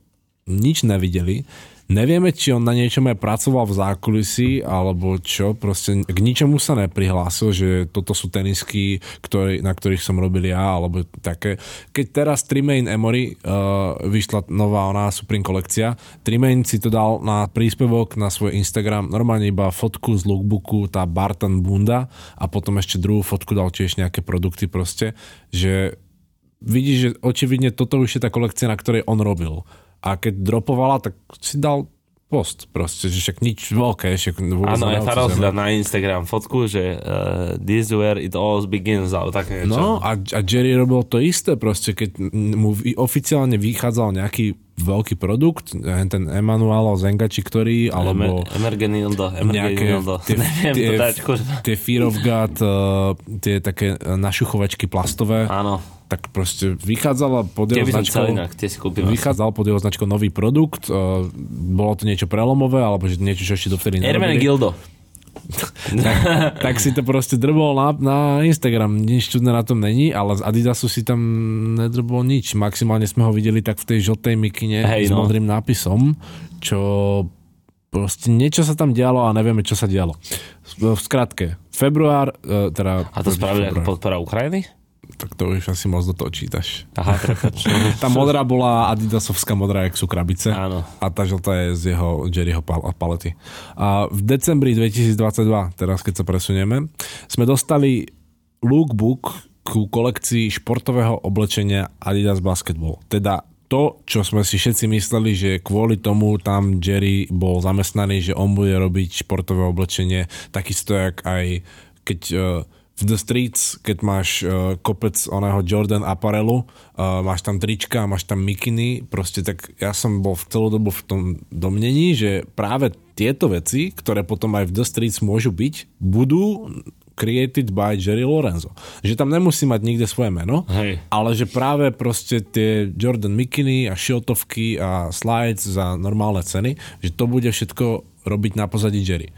nič nevideli. Nevieme, či on na niečom aj pracoval v zákulisí, alebo čo, proste k ničomu sa neprihlásil, že toto sú tenisky, ktoré, na ktorých som robil ja, alebo také. Keď teraz Tremaine Emory uh, vyšla nová ona Supreme kolekcia, Tremaine si to dal na príspevok na svoj Instagram, normálne iba fotku z lookbooku, tá Barton Bunda a potom ešte druhú fotku dal tiež nejaké produkty proste, že vidíš, že očividne toto už je tá kolekcia, na ktorej on robil. A keď dropovala, tak si dal post proste, že však nič veľké, však vôbec Áno, si dá na Instagram fotku, že uh, this where it all begins, alebo také niečo. No a, a Jerry robil to isté proste, keď mu oficiálne vychádzal nejaký veľký produkt, ten Emanuelo Zengači, ktorý, alebo Emergenildo, Emergenildo. tie, Neviem tie, to dať, kurva. tie Fear of God, uh, tie také uh, našuchovačky plastové, Áno. Tak proste vychádzala pod jeho by som značkou. inak, tie si kúpim. Vychádzal pod jeho značkou nový produkt, uh, bolo to niečo prelomové, alebo že niečo, čo ešte dovtedy nerobili. Ermenegildo. tak, tak si to proste drbol na, na Instagram. Nič čudné na tom není, ale z Adidasu si tam nedrbol nič. Maximálne sme ho videli tak v tej žltej mikine s Hej, no. modrým nápisom, čo proste niečo sa tam dialo a nevieme, čo sa dialo. V skratke, február, e, teda... A to spravili ako podpora Ukrajiny? Tak to už asi moc do toho čítaš. Aha, prepač. Tá modrá bola Adidasovská modrá, jak sú krabice. Áno. A tá žltá je z jeho Jerryho pal- palety. A v decembri 2022, teraz keď sa presunieme, sme dostali lookbook ku kolekcii športového oblečenia Adidas Basketball. Teda to, čo sme si všetci mysleli, že kvôli tomu tam Jerry bol zamestnaný, že on bude robiť športové oblečenie, takisto jak aj keď uh, v The Streets, keď máš uh, kopec oného Jordan aparelu, uh, máš tam trička, máš tam mikiny, proste tak ja som bol v celú dobu v tom domnení, že práve tieto veci, ktoré potom aj v The Streets môžu byť, budú created by Jerry Lorenzo. Že tam nemusí mať nikde svoje meno, Hej. ale že práve proste tie Jordan Mikiny a šiltovky a slides za normálne ceny, že to bude všetko robiť na pozadí Jerry.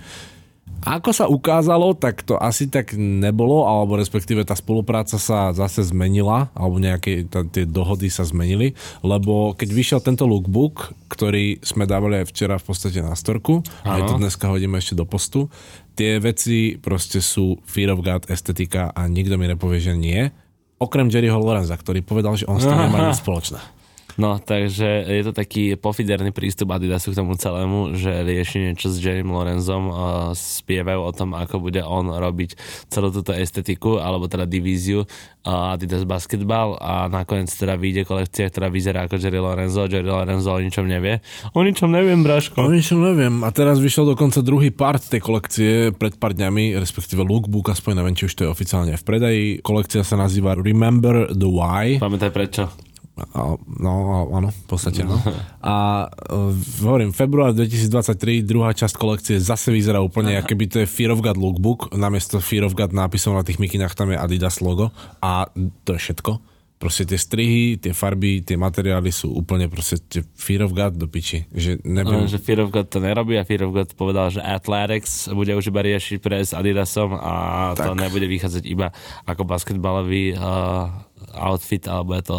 Ako sa ukázalo, tak to asi tak nebolo, alebo respektíve tá spolupráca sa zase zmenila, alebo nejaké tá, tie dohody sa zmenili, lebo keď vyšiel tento lookbook, ktorý sme dávali aj včera v podstate na storku, aj to dneska hodíme ešte do postu, tie veci proste sú Fear of God estetika a nikto mi nepovie, že nie. Okrem Jerryho Lorenza, ktorý povedal, že on s tým nemá nič spoločné. No, takže je to taký pofiderný prístup Adidasu k tomu celému, že rieši niečo s Jerrym Lorenzom, spievajú o tom, ako bude on robiť celú túto estetiku, alebo teda divíziu Adidas Basketball a nakoniec teda vyjde kolekcia, ktorá vyzerá ako Jerry Lorenzo. Jerry Lorenzo o ničom nevie. O ničom neviem, Braško. O ničom neviem. A teraz vyšiel dokonca druhý part tej kolekcie pred pár dňami, respektíve lookbook, aspoň neviem, či už to je oficiálne v predaji. Kolekcia sa nazýva Remember the Why. Pamätaj prečo. A- No, áno, v podstate áno. A uh, hovorím, február 2023, druhá časť kolekcie zase vyzerá úplne, ako keby to je Fear of God lookbook, namiesto Fear of God nápisov na tých mikinách tam je Adidas logo a to je všetko. Proste tie strihy, tie farby, tie materiály sú úplne proste Fear of God do piči. Že No, nebudem... že Fear of God to nerobí a Fear of God povedal, že Athletics bude už iba riešiť pre s Adidasom a tak. to nebude vychádzať iba ako basketbalový uh, outfit, alebo je to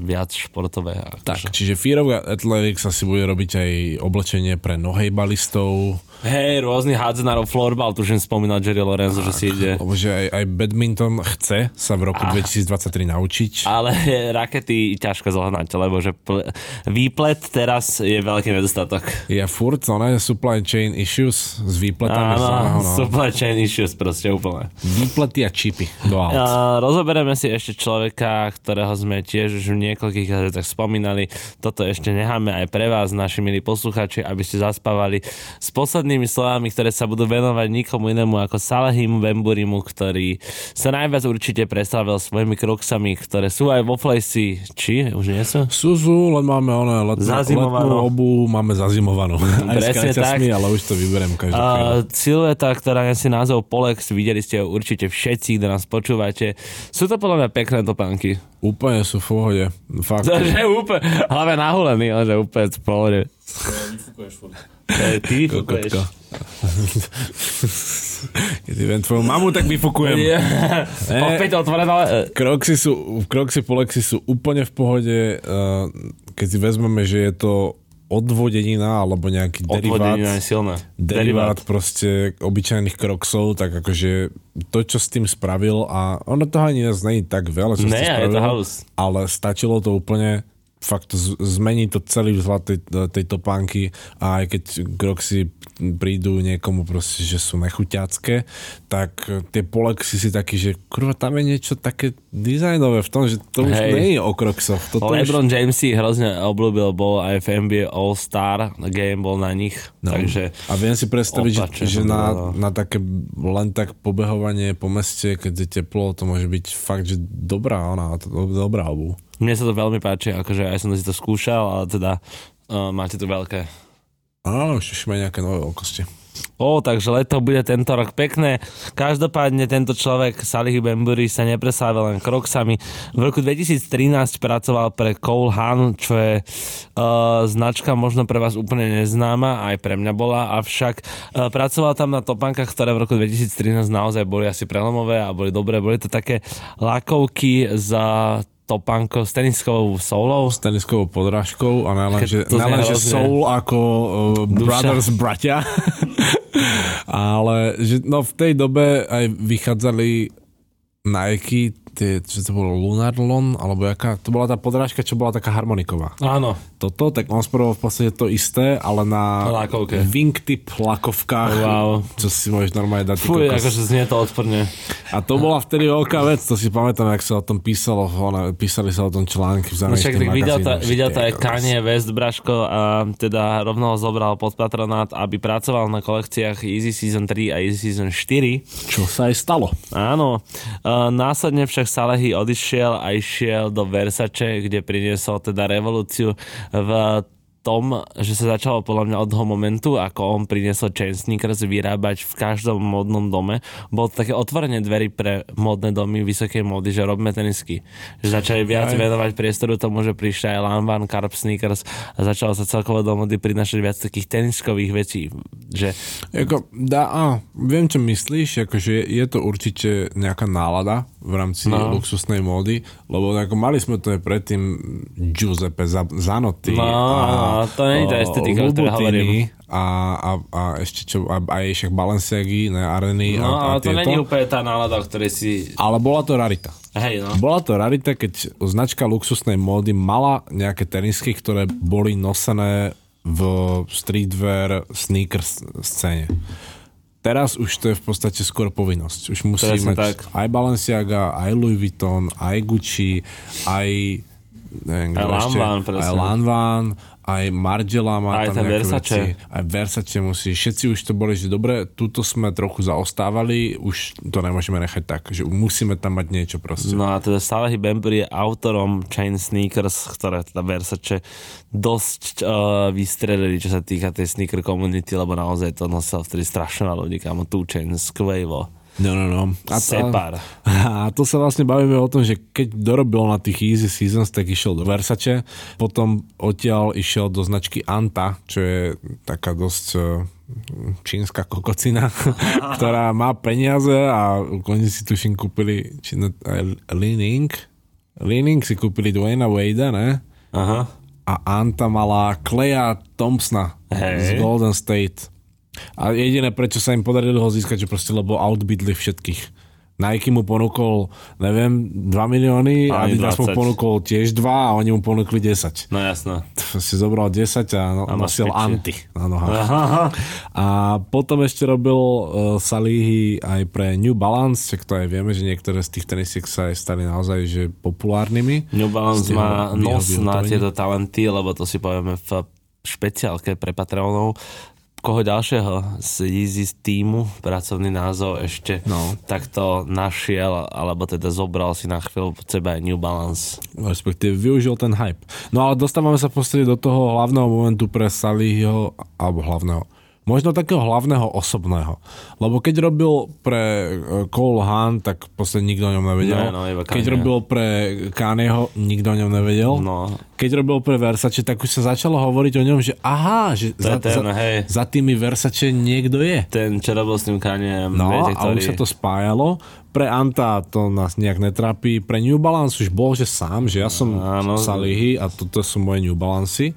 viac športové. Tak, čiže Fear of Athletics asi bude robiť aj oblečenie pre nohejbalistov, Hej, rôzny hádzanárov, floorball, tuším spomínal Jerry Lorenzo, že si ide. lebo že aj, aj badminton chce sa v roku 2023 naučiť. Ale rakety ťažko zohnať, lebo že pl- výplet teraz je veľký nedostatok. Je furt, no ne, supply chain issues s výpletami. z Áno, no. supply chain issues proste úplne. Výplety a čipy do aut. A rozoberieme si ešte človeka, ktorého sme tiež už v niekoľkých tak spomínali. Toto ešte necháme aj pre vás, naši milí posluchači, aby ste zaspávali s poslednými slovami, ktoré sa budú venovať nikomu inému ako Salahimu Bemburimu, ktorý sa najviac určite predstavil svojimi kroksami, ktoré sú aj vo Flejsi. Či? Už nie sú? Suzu, len máme one letnú, obu, máme zazimovanú. Presne kraťasmi, ale už to vyberiem chvíľu. Uh, silueta, ktorá nesie názov Polex, videli ste ho určite všetci, kto nás počúvate. Sú to podľa mňa pekné topánky. Úplne sú v pohode. Fakt. To je úplne, hlavne nahulený, ale že úplne v pohode. Ej, Ty vyfúkuješ. Keď viem tvoju mamu, tak vyfukujem. Yeah. Opäť otvorená. Kroxy sú, Kroxy Polexy sú úplne v pohode. eh, Keď si vezmeme, že je to odvodenina alebo nejaký derivát, Odvodenina je silné. derivát proste obyčajných kroxov, tak akože to, čo s tým spravil a ono toho ani nie je tak veľa, čo Ne, je to spravil, halus. ale stačilo to úplne fakt zmení to celý vzhľad tej, tej topánky a aj keď Groxy prídu niekomu proste, že sú nechuťacké, tak tie polexy si taký, že kurva, tam je niečo také dizajnové v tom, že to už Hej. nie je o kroksoch. Toto už, LeBron James si hrozne obľúbil, bol aj v NBA All-Star game, bol na nich, No. takže A viem si predstaviť, že, Opačne že to na, na také len tak pobehovanie po meste, keď je teplo, to môže byť fakt, že dobrá ona, dobrá obu. Mne sa to veľmi páči, akože aj som si to skúšal, ale teda uh, máte tu veľké. Áno, máme nejaké nové veľkosti. Ó, takže leto bude tento rok pekné. Každopádne tento človek, Salih Bembury, sa nepreslávil len kroksami. V roku 2013 pracoval pre Cole Haan, čo je uh, značka možno pre vás úplne neznáma, aj pre mňa bola, avšak uh, pracoval tam na topánkach, ktoré v roku 2013 naozaj boli asi prelomové a boli dobré. Boli to také lakovky za topánko s teniskovou soulou. S teniskovou podrážkou a že hrozne. soul ako uh, brothers bratia. Ale že, no v tej dobe aj vychádzali Nike tie, čo to bolo, Lunarlon, alebo jaká, to bola tá podrážka, čo bola taká harmoniková. Áno. Toto, tak on spravil v podstate to isté, ale na Lakovke. wingtip lakovkách, Wow. čo si môžeš normálne dať. Fuj, akože znie to odporne. A to bola vtedy veľká vec, to si pamätám, jak sa o tom písalo, ona, písali sa o tom články v No však zahraničných videl že videl to aj. Kanye West, Braško, a teda rovno ho zobral pod patronát, aby pracoval na kolekciách Easy Season 3 a Easy Season 4. Čo sa aj stalo? Áno. Uh, následne však Salehy odišiel a išiel do Versace, kde priniesol teda revolúciu v tom, že sa začalo podľa mňa od toho momentu, ako on priniesol chain sneakers vyrábať v každom modnom dome. Bolo to také otvorenie dverí pre modné domy vysokej módy, že robíme tenisky. Že začali viac Aj. venovať priestoru tomu, že prišli aj Lanvin, Carp Sneakers a začalo sa celkovo do mody prinašať viac takých teniskových vecí. Že Jako, dá, á, viem, čo myslíš, akože je, je to určite nejaká nálada v rámci No. no. luxusnej módy, lebo ako mali sme to aj predtým Giuseppe Za- Zanotti No, a to nie je tá estetika, o Louboutin hovorím. a, a, a ešte čo, a, aj však Balenciagy, ne, Areny No, a, a ale to tieto. není úplne tá nálada, o ktorej si... Ale bola to rarita. Hej, no. Bola to rarita, keď značka luxusnej módy mala nejaké tenisky, ktoré boli nosené v streetwear sneakers scéne. Teraz už to je v podstate skôr povinnosť. Už musí Presne mať tak. aj Balenciaga, aj Louis Vuitton, aj Gucci, aj neviem, Aj Lanvin, aj Margiela má Aj tam nejaké Versace. veci. Aj Versace musí. Všetci už to boli, že dobre, tuto sme trochu zaostávali, už to nemôžeme nechať tak, že musíme tam mať niečo proste. No a teda Salehi Bembury je autorom Chain Sneakers, ktoré teda Versace dosť uh, vystredili, čo sa týka tej sneaker community, lebo naozaj to nosil vtedy strašne ľudí, kámo, Two Chain, Squavo, No, no, no. A to, Separ. a to sa vlastne bavíme o tom, že keď dorobil na tých Easy Seasons, tak išiel do Versace, potom odtiaľ išiel do značky Anta, čo je taká dosť eh, čínska kokocina, ktorá má peniaze a oni si tuším kúpili Leaning. Leaning si kúpili Dwayna Wade, ne? Aha. A Anta mala Kleja Thompsona Hej. z Golden State. A jediné, prečo sa im podarilo ho získať, že proste lebo outbidli všetkých. Nike mu ponúkol, neviem, 2 milióny, A Adidas mu 20. ponúkol tiež 2 a oni mu ponúkli 10. No jasno. Si zobral 10 a, no, A nosil piči. anti na nohách. Aha. A potom ešte robil uh, Salihy aj pre New Balance, čak to aj vieme, že niektoré z tých tenisiek sa aj stali naozaj že populárnymi. New Balance má nos na tieto talenty, lebo to si povieme v špeciálke pre Patreonov. Koho ďalšieho z Yeezy z týmu, pracovný názov ešte No. takto našiel, alebo teda zobral si na chvíľu pod seba aj New Balance. respektíve využil ten hype. No ale dostávame sa v do toho hlavného momentu pre Saliho, alebo hlavného, možno takého hlavného osobného. Lebo keď robil pre eh, Cole Haan, tak podstate nikto o ňom nevedel. Ne, no, iba keď robil pre Kanyeho, nikto o ňom nevedel. No, Keď robil pre Versace, tak už sa začalo hovoriť o ňom, že aha, že To za, ten, za, hej. za tými Versace niekto je. ten, čo robil s tým Kaniem, No viete, a už sa to spájalo. Pre Anta to nás nejak netrápi. Pre New Balance už bol, že sám, že ja som Áno. Salihy a toto sú moje New Balancey.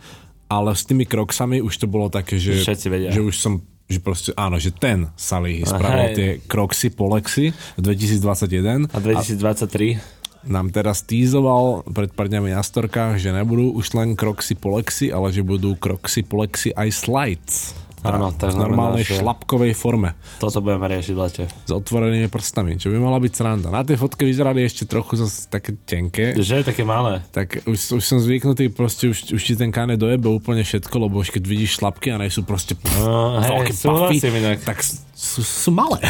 Ale s tými kroksami už to bolo také, že, že už som že proste, áno, že ten Salihy spravil hej. tie kroksy Polexy v 2021 A 2023? nám teraz týzoval pred pár dňami na storkách, že nebudú už len kroksy Polexy, ale že budú kroksy Polexy aj slides. Áno, v to znamená, normálnej že- šlapkovej forme Toto budeme riešiť v lete. s otvorenými prstami, čo by mala byť sranda. Na tej fotke vyzerali ešte trochu zase také tenké, Že také malé. tak už, už som zvyknutý, proste už, už ti ten kane dojebe úplne všetko, lebo už keď vidíš šlapky a nejsú proste No, hej, inak. tak sú, sú malé.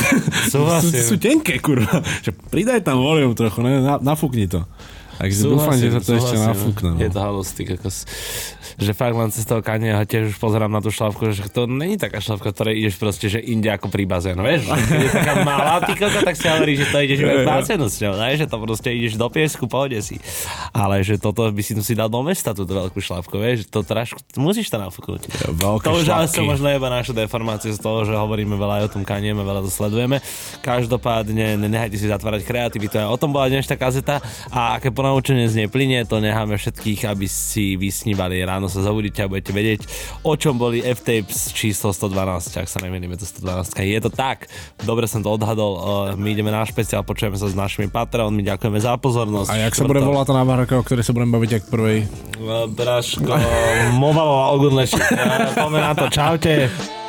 Súhlasím. sú, sú tenké, kurva. Že pridaj tam volium trochu, ne, na, nafúkni to. Takže dúfam, že sa to ešte súhlasím. nafúkne. No. Je to halustý, kokos. Že fakt len cez toho Kanyeho tiež už pozerám na tú šlapku, že to není taká šlapka, ktorej ideš proste, že inde ako pri bazénu, vieš? Keď je taká malá ty tak si hovorí, že to ideš k bazénu s ňou, ne? že to proste ideš do piesku, pohode si. Ale že toto by si si dal do mesta, túto veľkú šlapku, vieš? To trošku, musíš to nafúknuť. Veľké To už ale som možno iba naša deformácia z toho, že hovoríme veľa aj o tom kanieme, veľa to sledujeme. Každopádne nenechajte si zatvárať kreativitu. A o tom bola dnešná kazeta a aké podľa z nej plyne, to necháme všetkých, aby si vysnívali. Ráno sa zobudíte a budete vedieť, o čom boli F-Tapes číslo 112, ak sa nemýlim, je to 112. Je to tak, dobre som to odhadol, my ideme na špeciál, počujeme sa s našimi Patreonmi, ďakujeme za pozornosť. A jak sa bude volať tá návrhka, o ktorej sa budeme baviť jak prvej? Braško, Movalová Ogudlešik. Poďme na to, čaute.